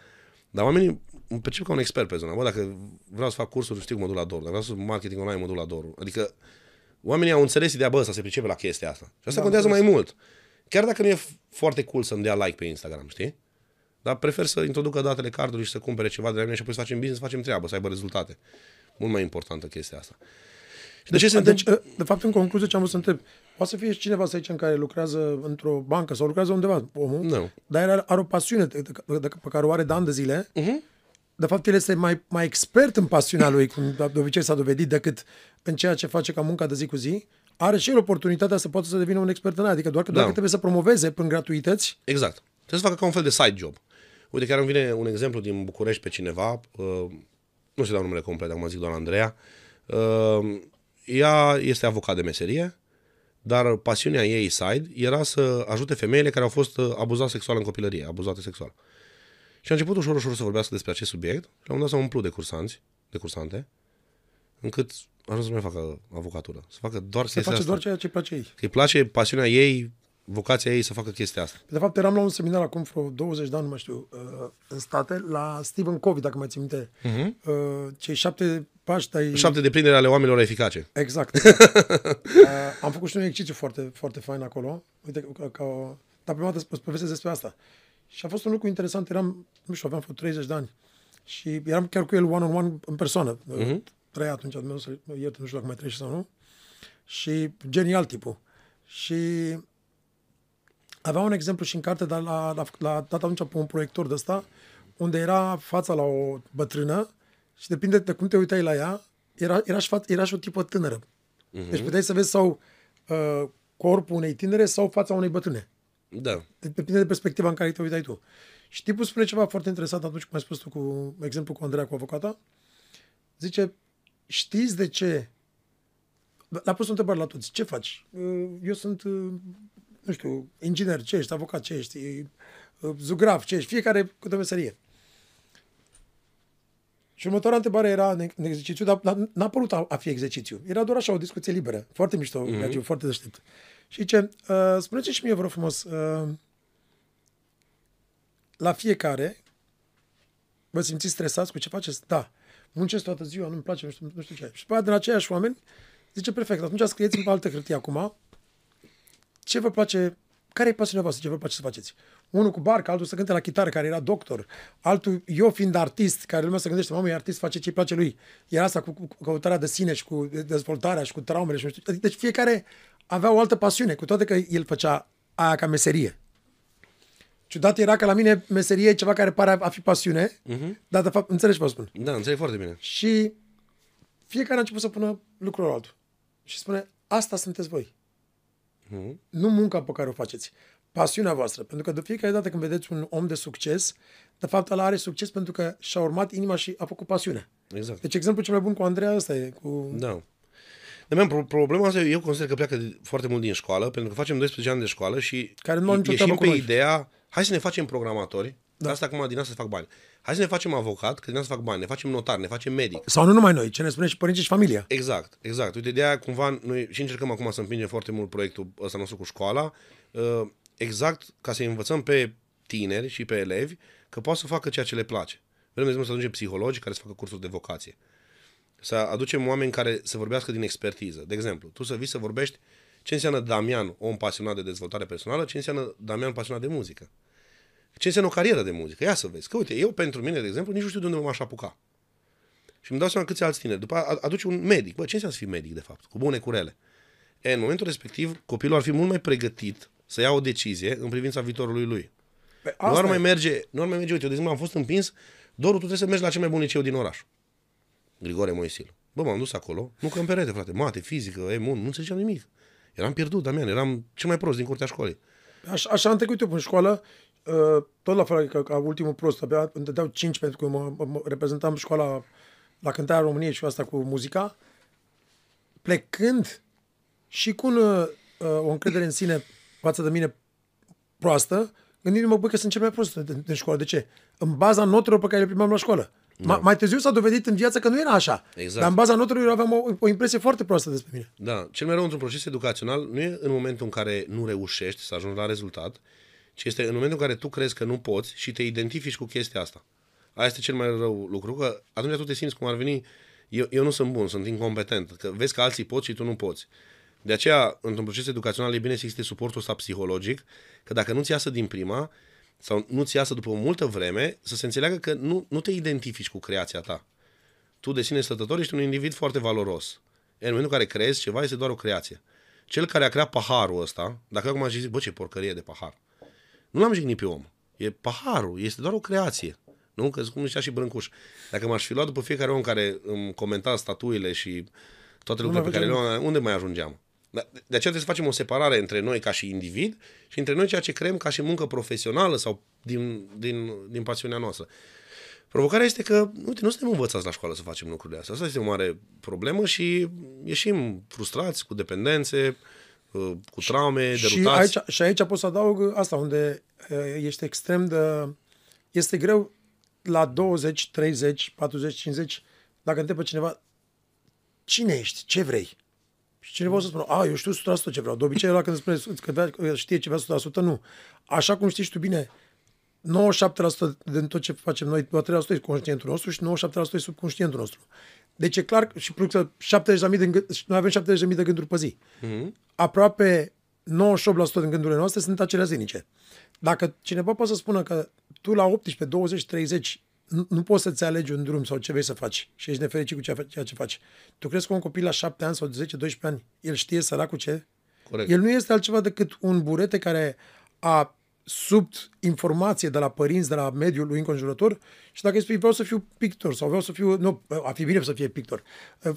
Dar oamenii îmi percep ca un expert pe zona. Bă, dacă vreau să fac cursuri, știu că mă duc la Doru. Dacă vreau să marketing online, mă duc la Doru. Adică oamenii au înțeles ideea, bă, să se pricepe la chestia asta. Și asta da, contează mai mult. Chiar dacă nu e foarte cool să-mi dea like pe Instagram, știi? Dar prefer să introducă datele cardului și să cumpere ceva de la mine și apoi să facem business, să facem treabă, să aibă rezultate. Mult mai importantă chestia asta. Și de ce se deci, întâmplă? De fapt, în concluzie, ce am vrut să întreb, poate să fie și cineva, să zicem, care lucrează într-o bancă sau lucrează undeva, omul, no. dar are, are o pasiune de, de, de, pe care o are de ani de zile, uh-huh. de fapt, el este mai, mai expert în pasiunea lui, cum de obicei s-a dovedit, decât în ceea ce face ca munca de zi cu zi, are și el oportunitatea să poată să devină un expert în aia. Adică doar că, doar da. că trebuie să promoveze prin gratuități. Exact. Trebuie să facă ca un fel de side job. Uite, chiar îmi vine un exemplu din București pe cineva, uh, nu știu dau numele complet, acum zic doar Andreea, uh, ea este avocat de meserie, dar pasiunea ei side era să ajute femeile care au fost uh, abuzate sexual în copilărie, abuzate sexual. Și a început ușor, ușor să vorbească despre acest subiect și la un moment dat s-a umplut de cursanți, de cursante, încât a ajuns să nu mai facă avocatură. Să facă doar Se chestia face asta. doar ceea ce îi place ei. Că îi place pasiunea ei, vocația ei să facă chestia asta. De fapt, eram la un seminar acum vreo 20 de ani, nu mai știu, uh, în state, la Stephen Covey, dacă mai țin minte. Uh-huh. Uh, cei șapte pași ai... Șapte deprindere ale oamenilor eficace. Exact. uh, am făcut și un exercițiu foarte, foarte fain acolo. Uite, ca, ca o... Dar prima dată îți povestesc despre asta. Și a fost un lucru interesant. Eram, nu știu, aveam vreo 30 de ani. Și eram chiar cu el one-on-one în persoană. Uh-huh. Trăia atunci, Dumnezeu să ierte, nu știu dacă mai trăiește sau nu. Și genial tipul. Și avea un exemplu și în carte, dar l-a, l-a, l-a dat atunci pe un proiector de ăsta, unde era fața la o bătrână și depinde de cum te uitai la ea, era, era, și, fa- era și o tipă tânără. Uh-huh. Deci puteai să vezi sau uh, corpul unei tinere sau fața unei bătrâne. Da. Depinde de perspectiva în care te uitai tu. Și tipul spune ceva foarte interesant atunci cum ai spus tu cu exemplu cu Andreea, cu avocata. Zice, știți de ce? L-a pus o întrebare la toți. Ce faci? "Uh, Eu sunt, uh, nu știu, inginer, ce ești, avocat, ce ești, uh, zugraf, ce ești, fiecare cu o meserie. Și următoarea întrebare era în în exercițiu, dar dar n-a părut a, a fi exercițiu. Era doar așa o discuție liberă. Foarte mișto, mm-hmm. foarte deștept. Și zice, uh, spuneți și mie, vă rog frumos, uh, la fiecare, vă simțiți stresați cu ce faceți? Da. Muncesc toată ziua, nu-mi place, nu știu, nu știu ce. Și pe aia, de la aceiași oameni, zice, perfect, atunci scrieți-mi pe altă hârtie acum ce vă place, care e pasiunea voastră, ce vă place să faceți? Unul cu barcă, altul să cânte la chitară, care era doctor, altul, eu fiind artist, care lumea se gândește, mamă, e artist, face ce îi place lui. Era asta cu, cu, cu căutarea de sine și cu dezvoltarea și cu traumele și nu știu. Deci fiecare avea o altă pasiune, cu toate că el făcea aia ca meserie. Ciudat era că la mine meserie e ceva care pare a fi pasiune, uh-huh. dar de fapt, înțelegi ce vă spun. Da, înțeleg foarte bine. Și fiecare a început să pună lucrul altul. Și spune, asta sunteți voi. Mhm. Nu munca pe care o faceți. Pasiunea voastră. Pentru că de fiecare dată când vedeți un om de succes, de fapt ăla are succes pentru că și-a urmat inima și a făcut pasiunea. Exact. Deci exemplul cel mai bun cu Andreea ăsta e cu... Da. De mea, pro- problema asta, eu consider că pleacă de- foarte mult din școală, pentru că facem 12 ani de școală și Care nu au nicio ieșim treabă pe cu noi. ideea, hai să ne facem programatori, da. asta acum din asta să fac bani. Hai să ne facem avocat, că din asta să fac bani, ne facem notar, ne facem medic. Sau nu numai noi, ce ne spune și părinții și familia. Exact, exact. Uite, de aia cumva noi și încercăm acum să împingem foarte mult proiectul ăsta nostru cu școala, uh, exact ca să învățăm pe tineri și pe elevi că pot să facă ceea ce le place. Vrem, de exemplu, să aducem psihologi care să facă cursuri de vocație. Să aducem oameni care să vorbească din expertiză. De exemplu, tu să vii să vorbești ce înseamnă Damian, om pasionat de dezvoltare personală, ce înseamnă Damian pasionat de muzică. Ce înseamnă o carieră de muzică. Ia să vezi. Că uite, eu pentru mine, de exemplu, nici nu știu de unde m-aș apuca. Și îmi dau seama câți alți tineri. După aia aduce un medic. Bă, ce înseamnă să fii medic, de fapt? Cu bune curele. E, în momentul respectiv, copilul ar fi mult mai pregătit să ia o decizie în privința viitorului lui. Pe Nu ar asta mai e. merge, nu ar mai merge, uite, eu, de exemplu, am fost împins, Doru, tu trebuie să mergi la cel mai bun liceu din oraș. Grigore Moisil. Bă, m-am dus acolo, nu că în perete, frate, mate, fizică, emun, nu înțelegeam nimic. Eram pierdut, Damian, eram cel mai prost din curtea școlii. Așa, așa am trecut eu în școală, uh, tot la fel ca, ca ultimul prost, abia îmi dădeau 5 pentru că mă, mă, mă reprezentam școala la cântarea României și asta cu muzica, plecând și cu un, uh, o încredere în sine față de mine proastă, gândindu-mă, bă, că sunt cel mai prost din, din școală. De ce? În baza notelor pe care le primeam la școală. Da. Mai târziu s-a dovedit în viață că nu era așa. Exact. Dar în baza notelor eu aveam o, o impresie foarte proastă despre mine. Da, cel mai rău într-un proces educațional nu e în momentul în care nu reușești să ajungi la rezultat, ci este în momentul în care tu crezi că nu poți și te identifici cu chestia asta. Aia este cel mai rău lucru, că atunci tu te simți cum ar veni, eu, eu nu sunt bun, sunt incompetent, că vezi că alții pot și tu nu poți. De aceea, într-un proces educațional, e bine să existe suportul ăsta psihologic, că dacă nu-ți iasă din prima, sau nu-ți iasă după o multă vreme, să se înțeleagă că nu, nu te identifici cu creația ta. Tu de sine stătător ești un individ foarte valoros. În momentul în care creezi ceva, este doar o creație. Cel care a creat paharul ăsta, dacă acum aș zice, bă, ce porcărie de pahar. Nu l-am jignit pe om. E paharul, este doar o creație. Nu? Că cum zicea și Brâncuș. Dacă m-aș fi luat după fiecare om care îmi comenta statuile și toate lucrurile pe care le luam, unde mai ajungeam? De de aceea trebuie să facem o separare între noi ca și individ și între noi ceea ce creăm ca și muncă profesională sau din, din, din pasiunea noastră. Provocarea este că, uite, nu suntem învățați la școală să facem lucrurile astea. Asta este o mare problemă și ieșim frustrați, cu dependențe, uh, cu traume, Și derutați. aici, și aici pot să adaug asta, unde uh, ești extrem de este greu la 20, 30, 40, 50, dacă întrebă cineva, cine ești, ce vrei? Și cineva o să spună, a, eu știu 100% ce vreau. De obicei, ăla când spune că știe ce vrea 100%, nu. Așa cum știi tu bine, 97% din tot ce facem noi, 3% e conștientul nostru și 97% e subconștientul nostru. Deci e clar și plus că 70.000 de, gând, noi avem 70.000 de gânduri pe zi. Mm-hmm. Aproape 98% din gândurile noastre sunt acelea zilnice. Dacă cineva poate să spună că tu la 18, 20, 30 nu, nu poți să-ți alegi un drum sau ce vrei să faci și ești nefericit cu ceea ce faci. Tu crezi că un copil la 7 ani sau 10-12 ani, el știe săracul ce? Corect. El nu este altceva decât un burete care a sub informație de la părinți, de la mediul lui înconjurător și dacă îi spui vreau să fiu pictor sau vreau să fiu, nu, a fi bine să fie pictor,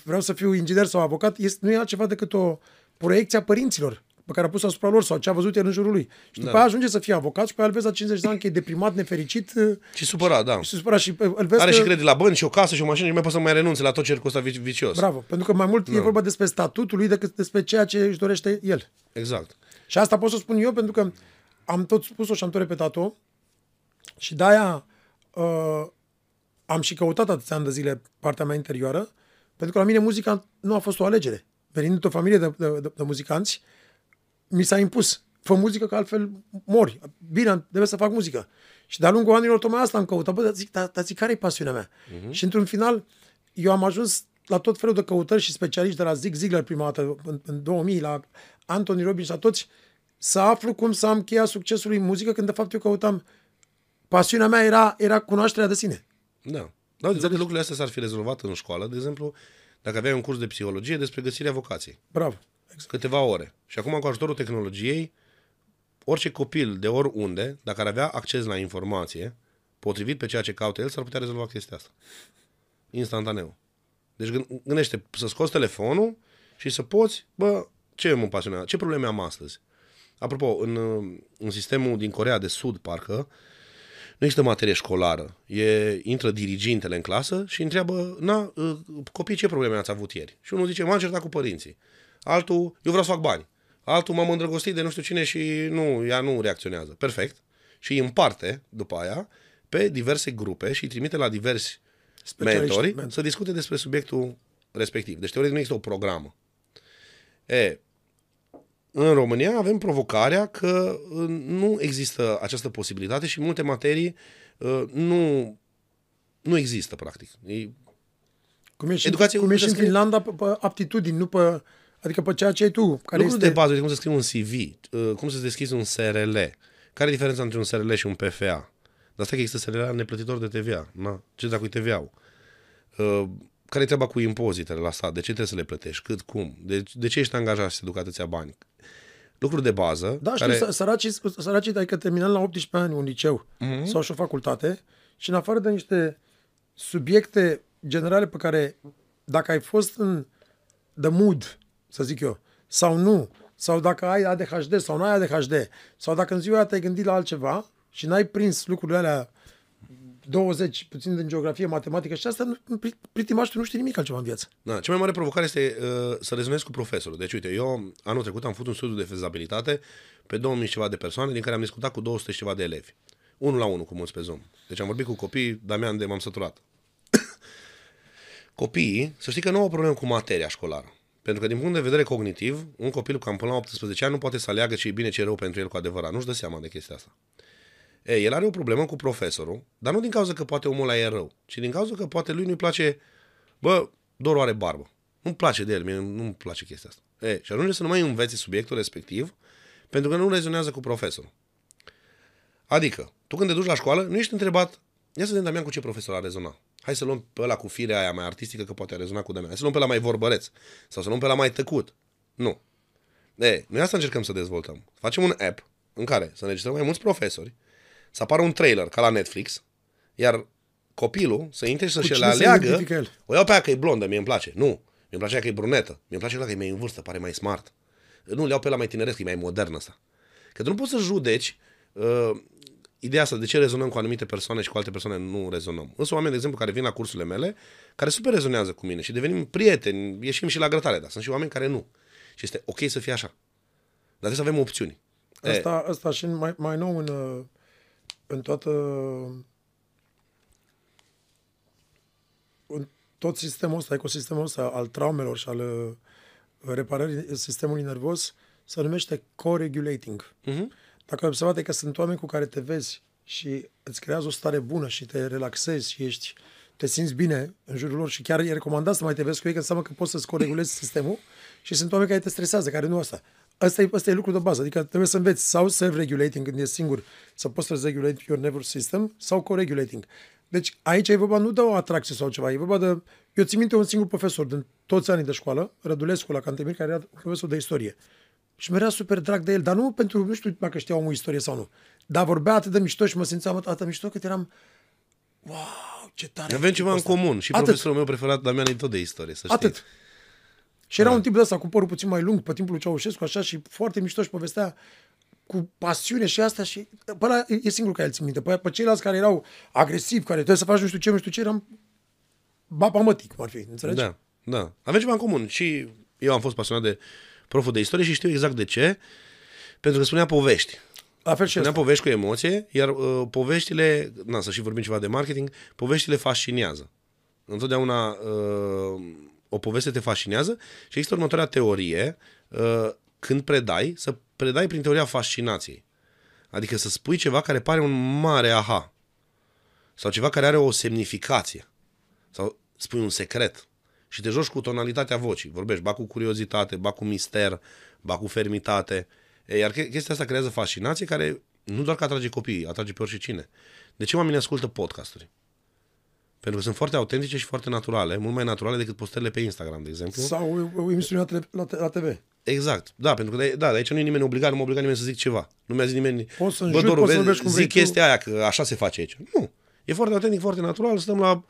vreau să fiu inginer sau avocat, este, nu e altceva decât o proiecție a părinților pe care a pus asupra lor sau ce a văzut el în jurul lui. Și după da. aia ajunge să fie avocat și pe aia îl vezi la 50 de ani că e deprimat, nefericit. Și supărat, da. Și supărat și îl vezi Are că... și credit la bănci și o casă și o mașină și mai poate să mai renunțe la tot cercul ăsta vicios. Bravo, pentru că mai mult da. e vorba despre statutul lui decât despre ceea ce își dorește el. Exact. Și asta pot să spun eu pentru că am tot spus-o și am tot repetat-o și de-aia uh, am și căutat atâția ani de zile partea mea interioară, pentru că la mine muzica nu a fost o alegere. Venind dintr-o familie de, de, de, de muzicanți, mi s-a impus. Fă muzică că altfel mori. Bine, trebuie să fac muzică. Și de-a lungul anilor tocmai asta am căutat. Bă, dar zic, dar, dar zic, care e pasiunea mea? Uh-huh. Și într-un final, eu am ajuns la tot felul de căutări și specialiști de la Zig Ziglar prima dată, în, în 2000, la Anthony Robbins, la toți, să aflu cum să am cheia succesului în muzică, când de fapt eu căutam pasiunea mea era, era cunoașterea de sine. Da. Da, de lucrurile astea s-ar fi rezolvat în școală, de exemplu, dacă aveai un curs de psihologie despre găsirea vocației. Bravo. Exact. Câteva ore. Și acum, cu ajutorul tehnologiei, orice copil de oriunde, dacă ar avea acces la informație, potrivit pe ceea ce caută el, s-ar putea rezolva chestia asta. Instantaneu. Deci gândește să scoți telefonul și să poți, bă, ce mă pasionează, ce probleme am astăzi? Apropo, în, în sistemul din Corea de Sud, parcă, nu există materie școlară. E, intră dirigintele în clasă și întreabă, na, ă, copii, ce probleme ați avut ieri? Și unul zice, m-am certat cu părinții. Altul, eu vreau să fac bani. Altul, m-am îndrăgostit de nu știu cine și nu, ea nu reacționează. Perfect. Și îi împarte, după aia, pe diverse grupe și îi trimite la diversi mentori mentor. să discute despre subiectul respectiv. Deci, teoretic, nu există o programă. E, în România avem provocarea că uh, nu există această posibilitate și multe materii uh, nu, nu există, practic. E, cum e și, Educație, cum e și în Finlanda pe, pe aptitudini, nu pe, adică pe ceea ce ai tu. Care Lucruri este... de bază, cum să scrii un CV, uh, cum să deschizi un SRL. Care e diferența între un SRL și un PFA? Dar asta că există SRL neplătitor de TVA. Na? Ce dacă e TVA-ul? care e treaba cu impozitele la stat? De ce trebuie să le plătești? Cât, cum? De, de ce ești angajat și să duc atâția bani? Lucruri de bază. Da, care... știu, săracii, săracii adică terminând la 18 ani un liceu mm-hmm. sau și o facultate și în afară de niște subiecte generale pe care dacă ai fost în the mood, să zic eu, sau nu, sau dacă ai ADHD sau nu ai ADHD, sau dacă în ziua te-ai gândit la altceva și n-ai prins lucrurile alea 20, puțin din geografie, matematică și asta, pritimaș, tu nu știi nimic altceva în viață. Da, cea mai mare provocare este uh, să rezonezi cu profesorul. Deci, uite, eu anul trecut am făcut un studiu de fezabilitate pe 2000 ceva de persoane, din care am discutat cu 200 ceva de elevi. Unul la unul, cum mulți pe Zoom. Deci am vorbit cu copii, Damian de m-am săturat. Copiii, să știi că nu au o problemă cu materia școlară. Pentru că din punct de vedere cognitiv, un copil cam până la 18 ani nu poate să aleagă ce e bine, ce e rău pentru el cu adevărat. Nu-și dă seama de chestia asta. E, el are o problemă cu profesorul, dar nu din cauza că poate omul ăla e rău, ci din cauza că poate lui nu-i place, bă, Doru are barbă. Nu-mi place de el, mie nu-mi place chestia asta. E, și ajunge să nu mai învețe subiectul respectiv, pentru că nu rezonează cu profesorul. Adică, tu când te duci la școală, nu ești întrebat, ia să vedem Damian cu ce profesor a rezonat. Hai să luăm pe ăla cu firea aia mai artistică, că poate a rezonat cu Damian. Hai să luăm pe ăla mai vorbăreț. Sau să luăm pe ăla mai tăcut. Nu. E, noi asta încercăm să dezvoltăm. Facem un app în care să înregistrăm mai mulți profesori, să apară un trailer ca la Netflix, iar copilul să intre și să-și le aleagă, o iau pe aia că e blondă, mie îmi place. Nu, mi îmi place că e brunetă. mi îmi place că e mai în vârstă, pare mai smart. Nu, le iau pe la mai tineresc, e mai modern asta. Că tu nu poți să judeci uh, ideea asta, de ce rezonăm cu anumite persoane și cu alte persoane nu rezonăm. Însă oameni, de exemplu, care vin la cursurile mele, care super rezonează cu mine și devenim prieteni, ieșim și la grătare, dar sunt și oameni care nu. Și este ok să fie așa. Dar trebuie să avem opțiuni. Asta, e. asta și mai, mai nou în, uh, în toată în tot sistemul ăsta, ecosistemul ăsta al traumelor și al uh, reparării sistemului nervos se numește co-regulating. Uh-huh. Dacă ai că sunt oameni cu care te vezi și îți creează o stare bună și te relaxezi și ești, te simți bine în jurul lor și chiar e recomandat să mai te vezi cu ei, că înseamnă că poți să-ți coregulezi sistemul și sunt oameni care te stresează, care nu asta. Asta e, asta e lucru de bază, adică trebuie să înveți sau self-regulating când ești singur, să poți să regulate your nervous system sau co-regulating. Deci aici e vorba nu de o atracție sau ceva, e vorba de... Eu țin minte un singur profesor din toți anii de școală, Rădulescu la Cantemir, care era profesor de istorie. Și mi era super drag de el, dar nu pentru, nu știu dacă știa omul istorie sau nu, dar vorbea atât de mișto și mă simțeam atât de mișto că eram, wow, ce tare. Avem ceva în ăsta. comun. Și Atât. profesorul meu preferat, Damian, e tot de istorie, să știți. Atât. Și era un tip de ăsta cu părul puțin mai lung, pe timpul lui Ceaușescu, așa, și foarte mișto și povestea cu pasiune și asta și pe ăla e singurul care îl țin minte. Pe, pe ceilalți care erau agresivi, care trebuie să faci nu știu ce, nu știu ce, eram bapa mătic, cum ar fi, înțelegi? Da, da. Avem ceva în comun. Și eu am fost pasionat de proful de istorie și știu exact de ce. Pentru că spunea povești. La fel și Spunea asta. povești cu emoție, iar uh, poveștile, na, să și vorbim ceva de marketing, poveștile fascinează. Întotdeauna uh, o poveste te fascinează și există următoarea teorie, uh, când predai, să predai prin teoria fascinației. Adică să spui ceva care pare un mare aha. Sau ceva care are o semnificație. Sau spui un secret. Și te joci cu tonalitatea vocii. Vorbești ba cu curiozitate, ba cu mister, ba cu fermitate. E, Iar che- chestia asta creează fascinație care nu doar că atrage copiii, atrage pe orice cine. De ce oamenii ascultă podcasturi? Pentru că sunt foarte autentice și foarte naturale, mult mai naturale decât postările pe Instagram, de exemplu. Sau o, o emisiune la, tele- la, te- la TV. Exact, da, pentru că de, da, de aici nu e nimeni obligat, nu mă obliga nimeni să zic ceva. Nu mi-a zis nimeni, Poți să bă, înjuri, Doru, poți să vezi, vorbești cum zic vrei tu." chestia aia, că așa se face aici. Nu, e foarte autentic, foarte natural, stăm la,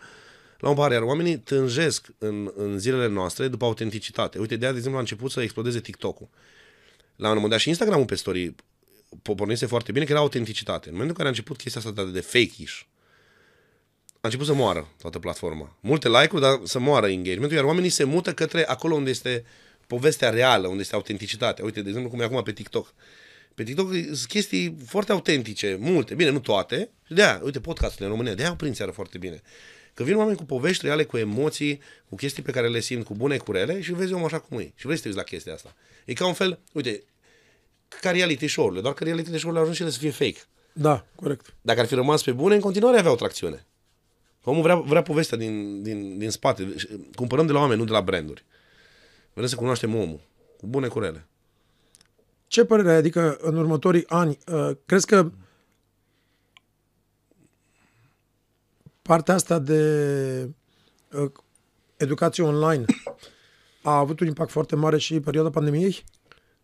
la un pahar, iar oamenii tânjesc în, în zilele noastre după autenticitate. Uite, de aia, de exemplu, a început să explodeze TikTok-ul. La un moment dat și Instagram-ul pe story po- pornise foarte bine, că era autenticitate. În momentul în care a început chestia asta de, de fake-ish, a început să moară toată platforma. Multe like-uri, dar să moară engagement-ul, iar oamenii se mută către acolo unde este povestea reală, unde este autenticitatea. Uite, de exemplu, cum e acum pe TikTok. Pe TikTok sunt chestii foarte autentice, multe, bine, nu toate. Și de aia, uite, podcasturile în România, de aia au prins iară foarte bine. Că vin oameni cu povești reale, cu emoții, cu chestii pe care le simt, cu bune, cu rele și vezi omul așa cum e. Și vrei să te uiți la chestia asta. E ca un fel, uite, ca reality show-urile, doar că reality show-urile au ajuns și ele să fie fake. Da, corect. Dacă ar fi rămas pe bune, în continuare aveau tracțiune. Omul vrea, vrea povestea din, din, din spate. Cumpărăm de la oameni, nu de la branduri. Vrem să cunoaștem omul. Cu bune, cu rele. Ce părere ai? Adică în următorii ani, uh, crezi că partea asta de uh, educație online a avut un impact foarte mare și în perioada pandemiei?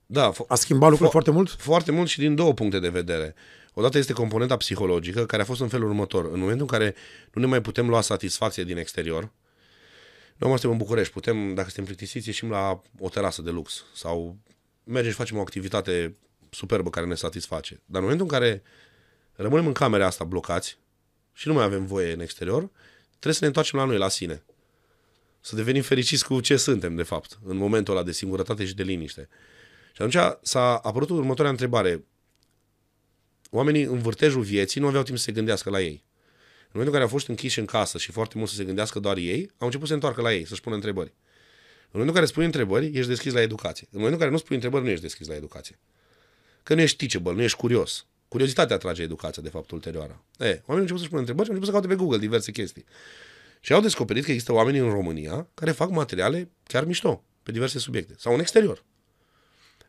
Da, fo- A schimbat lucrurile Fo- foarte mult? Foarte mult și din două puncte de vedere. Odată este componenta psihologică, care a fost în felul următor. În momentul în care nu ne mai putem lua satisfacție din exterior, noi mai suntem în București, putem, dacă suntem plictisiți, ieșim la o terasă de lux sau mergem și facem o activitate superbă care ne satisface. Dar în momentul în care rămânem în camera asta blocați și nu mai avem voie în exterior, trebuie să ne întoarcem la noi, la sine. Să devenim fericiți cu ce suntem, de fapt, în momentul ăla de singurătate și de liniște. Și atunci s-a apărut următoarea întrebare. Oamenii în vârtejul vieții nu aveau timp să se gândească la ei. În momentul în care au fost închiși în casă și foarte mult să se gândească doar ei, au început să se întoarcă la ei, să-și pună întrebări. În momentul în care spui întrebări, ești deschis la educație. În momentul în care nu spui întrebări, nu ești deschis la educație. Că nu ești teachable, nu ești curios. Curiozitatea atrage educația, de fapt, ulterioară. E, oamenii au început să-și pună întrebări și au început să caute pe Google diverse chestii. Și au descoperit că există oameni în România care fac materiale chiar mișto, pe diverse subiecte, sau în exterior.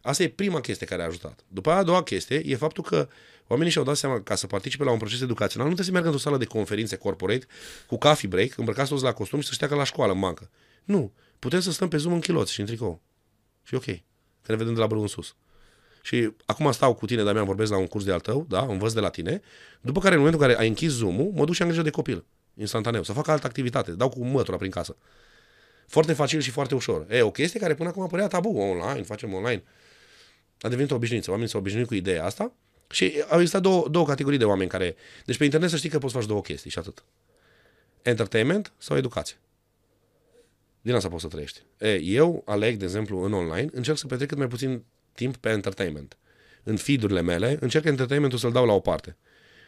Asta e prima chestie care a ajutat. După aia, a doua chestie e faptul că oamenii și-au dat seama că ca să participe la un proces educațional nu trebuie să meargă într-o sală de conferințe corporate cu coffee break, îmbrăcați toți la costum și să stea ca la școală în bancă. Nu. Putem să stăm pe Zoom în chiloți și în tricou. Și ok. Că ne vedem de la brâu în sus. Și acum stau cu tine, Damian, vorbesc la un curs de al tău, da, învăț de la tine, după care, în momentul în care ai închis Zoom-ul, mă duc și am grijă de copil, instantaneu, să fac altă activitate, dau cu mătura prin casă. Foarte facil și foarte ușor. E, o chestie care până acum părea tabu, online, facem online. A devenit o obișnuință. Oamenii s-au obișnuit cu ideea asta și au existat două, două categorii de oameni care... Deci pe internet să știi că poți face două chestii și atât. Entertainment sau educație. Din asta poți să trăiești. E, eu aleg, de exemplu, în online, încerc să petrec cât mai puțin timp pe entertainment. În feed-urile mele, încerc entertainmentul să-l dau la o parte.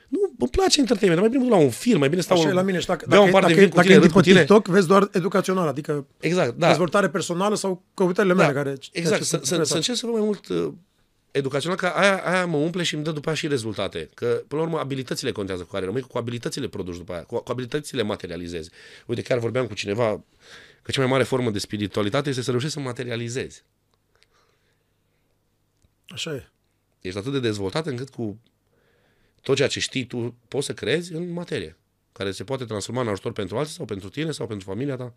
Nu îmi place entertainment, mai bine mă duc la un film, mai bine stau... Așa e la mine și dacă, beau dacă, un par de dacă, vin cu dacă tine, intri râd pe cu tine. TikTok, vezi doar educațional, adică Exact, da. dezvoltare personală sau căutările mele care... Exact, ce să, sunt să, să interesate. încerc să văd mai mult uh, educațional, că aia, aia mă umple și îmi dă după aia și rezultate. Că, până la urmă, abilitățile contează cu care rămâi, cu abilitățile produci după aia, cu, cu abilitățile materializezi. Uite, chiar vorbeam cu cineva că cea mai mare formă de spiritualitate este să reușești să materializezi. Așa e. Ești atât de dezvoltat încât cu tot ceea ce știi tu poți să creezi în materie, care se poate transforma în ajutor pentru alții sau pentru tine sau pentru familia ta.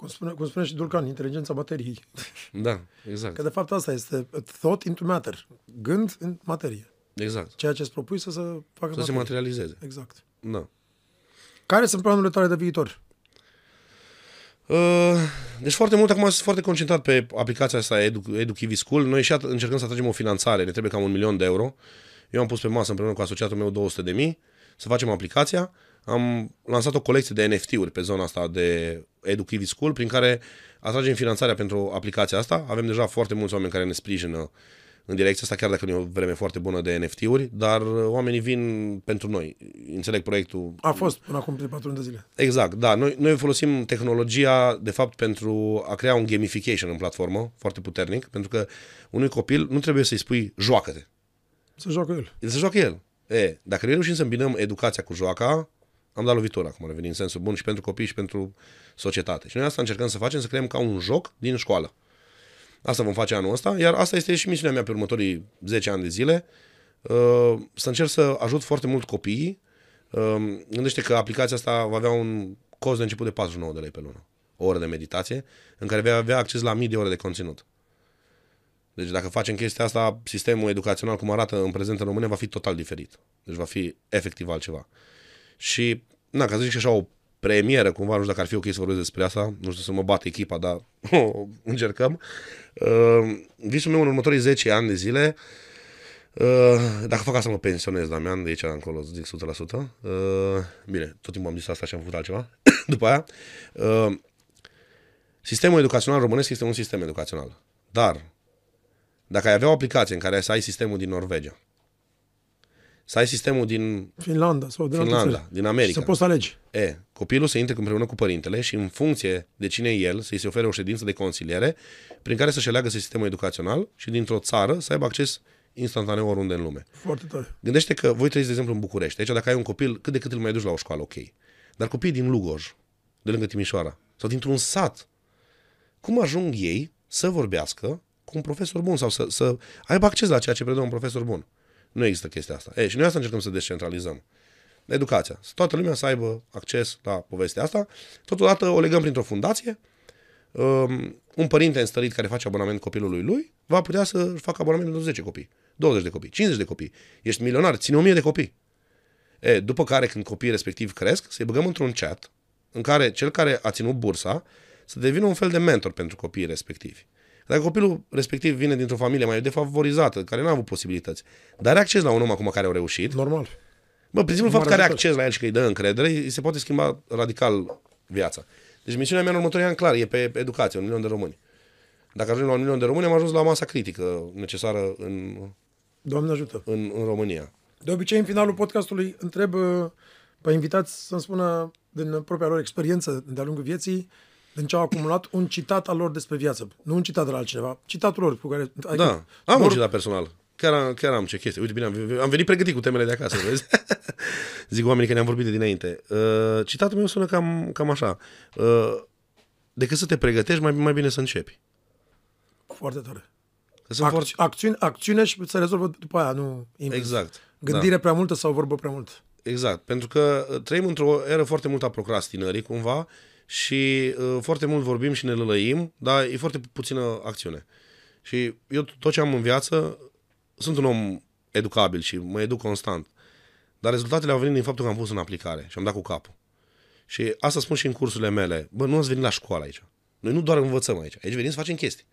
Cum spune, cum spune și Dulcan, inteligența materiei. Da, exact. Că de fapt asta este thought into matter. Gând în materie. Exact. Ceea ce îți propui să se facă Să se materie. materializeze. Exact. Da. Care sunt planurile tale de viitor? Uh, Deci foarte mult acum sunt foarte concentrat pe aplicația asta Edu, EduKiwi School. Noi și at- încercăm să atragem o finanțare, ne trebuie cam un milion de euro. Eu am pus pe masă împreună cu asociatul meu 200 de mii să facem aplicația. Am lansat o colecție de NFT-uri pe zona asta de EduKiwi School, prin care atragem finanțarea pentru aplicația asta. Avem deja foarte mulți oameni care ne sprijină în direcția asta, chiar dacă nu e o vreme foarte bună de NFT-uri, dar uh, oamenii vin pentru noi. Înțeleg proiectul A fost până acum de patru luni de zile. Exact, da. Noi, noi folosim tehnologia, de fapt, pentru a crea un gamification în platformă foarte puternic, pentru că unui copil nu trebuie să-i spui joacă-te. Să joacă el. El să joacă el. E, dacă noi reușim să îmbinăm educația cu joaca, am dat lovitura, acum reveni în sensul bun și pentru copii și pentru societate. Și noi asta încercăm să facem, să creăm ca un joc din școală. Asta vom face anul ăsta, iar asta este și misiunea mea pe următorii 10 ani de zile, uh, să încerc să ajut foarte mult copiii. Uh, Gândește că aplicația asta va avea un cost de început de 49 de lei pe lună. O oră de meditație, în care vei avea acces la mii de ore de conținut. Deci dacă facem chestia asta, sistemul educațional cum arată în prezent în România va fi total diferit. Deci va fi efectiv altceva. Și, na, ca să zic și așa o premieră, cumva, nu știu dacă ar fi ok să vorbesc despre asta, nu știu să mă bată echipa, dar încercăm. Uh, visul meu în următorii 10 ani de zile, uh, dacă fac asta mă pensionez, Damian, de aici încolo, zic 100%. Uh, bine, tot timpul am zis asta și am făcut altceva. După aia, uh, sistemul educațional românesc este un sistem educațional. Dar, dacă ai avea o aplicație în care să ai sistemul din Norvegia, să ai sistemul din Finlanda sau din alte Finlanda, țări. din Și America, să poți să alegi. E, copilul să intre împreună cu părintele și în funcție de cine e el, să-i se ofere o ședință de consiliere prin care să-și aleagă sistemul educațional și dintr-o țară să aibă acces instantaneu oriunde în lume. Foarte tare. Gândește că voi trăiți, de exemplu, în București. Aici, dacă ai un copil, cât de cât îl mai duci la o școală, ok. Dar copiii din Lugoj, de lângă Timișoara, sau dintr-un sat, cum ajung ei să vorbească cu un profesor bun sau să, să aibă acces la ceea ce predă un profesor bun? Nu există chestia asta. E, și noi asta încercăm să descentralizăm. Educația. Să toată lumea să aibă acces la povestea asta. Totodată o legăm printr-o fundație. Um, un părinte înstărit care face abonament copilului lui va putea să facă abonament pentru 10 copii, 20 de copii, 50 de copii. Ești milionar, ține 1000 de copii. E, după care, când copiii respectiv cresc, să-i băgăm într-un chat în care cel care a ținut bursa să devină un fel de mentor pentru copiii respectivi. Dacă copilul respectiv vine dintr-o familie mai defavorizată, care nu a avut posibilități, dar are acces la un om acum care a reușit, Normal. Bă, prin simplu Mare fapt că are ajutor. acces la el și că îi dă încredere, îi se poate schimba radical viața. Deci misiunea mea în următorii ani, clar, e pe educație, un milion de români. Dacă ajungem la un milion de români, am ajuns la masa critică necesară în, Doamne ajută. în, în România. De obicei, în finalul podcastului, întreb uh, pe invitați să-mi spună din propria lor experiență de-a lungul vieții, din ce au acumulat, un citat al lor despre viață. Nu un citat de la altcineva, citatul lor cu care... adică Da, am un lor- citat personal. Chiar am, chiar am ce chestie. Uite, bine, am, am venit pregătit cu temele de acasă, vezi? Zic oamenii că ne-am vorbit de dinainte. Uh, citatul meu sună cam, cam așa. Uh, decât să te pregătești, mai, mai bine să începi. Foarte tare. Că sunt Acți- foarte... acțiune, acțiune și se rezolvă după aia, nu invers. Exact. Gândire prea multă sau vorbă prea mult. Exact, pentru că uh, trăim într-o eră foarte mult a procrastinării, cumva, și uh, foarte mult vorbim și ne lălăim, dar e foarte puțină acțiune. Și eu tot ce am în viață, sunt un om educabil și mă educ constant, dar rezultatele au venit din faptul că am pus în aplicare și am dat cu capul. Și asta spun și în cursurile mele. Bă, nu ați venit la școală aici. Noi nu doar învățăm aici. Aici venim să facem chestii.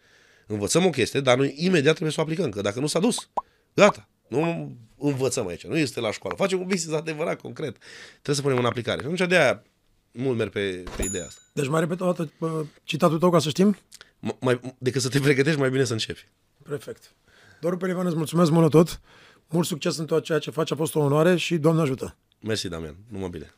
Învățăm o chestie, dar noi imediat trebuie să o aplicăm, că dacă nu s-a dus, gata. Nu învățăm aici. Nu este la școală. Facem un business adevărat, concret. Trebuie să punem în aplicare. Și atunci de aia mult merg pe, pe ideea asta. Deci mai repet o dată uh, citatul tău ca să știm? M- mai, decât să te pregătești, mai bine să începi. Perfect. Doru Pelivan, îți mulțumesc mult la tot. Mult succes în tot ceea ce faci, a fost o onoare și Doamne ajută! Mersi, Damian. Numai bine.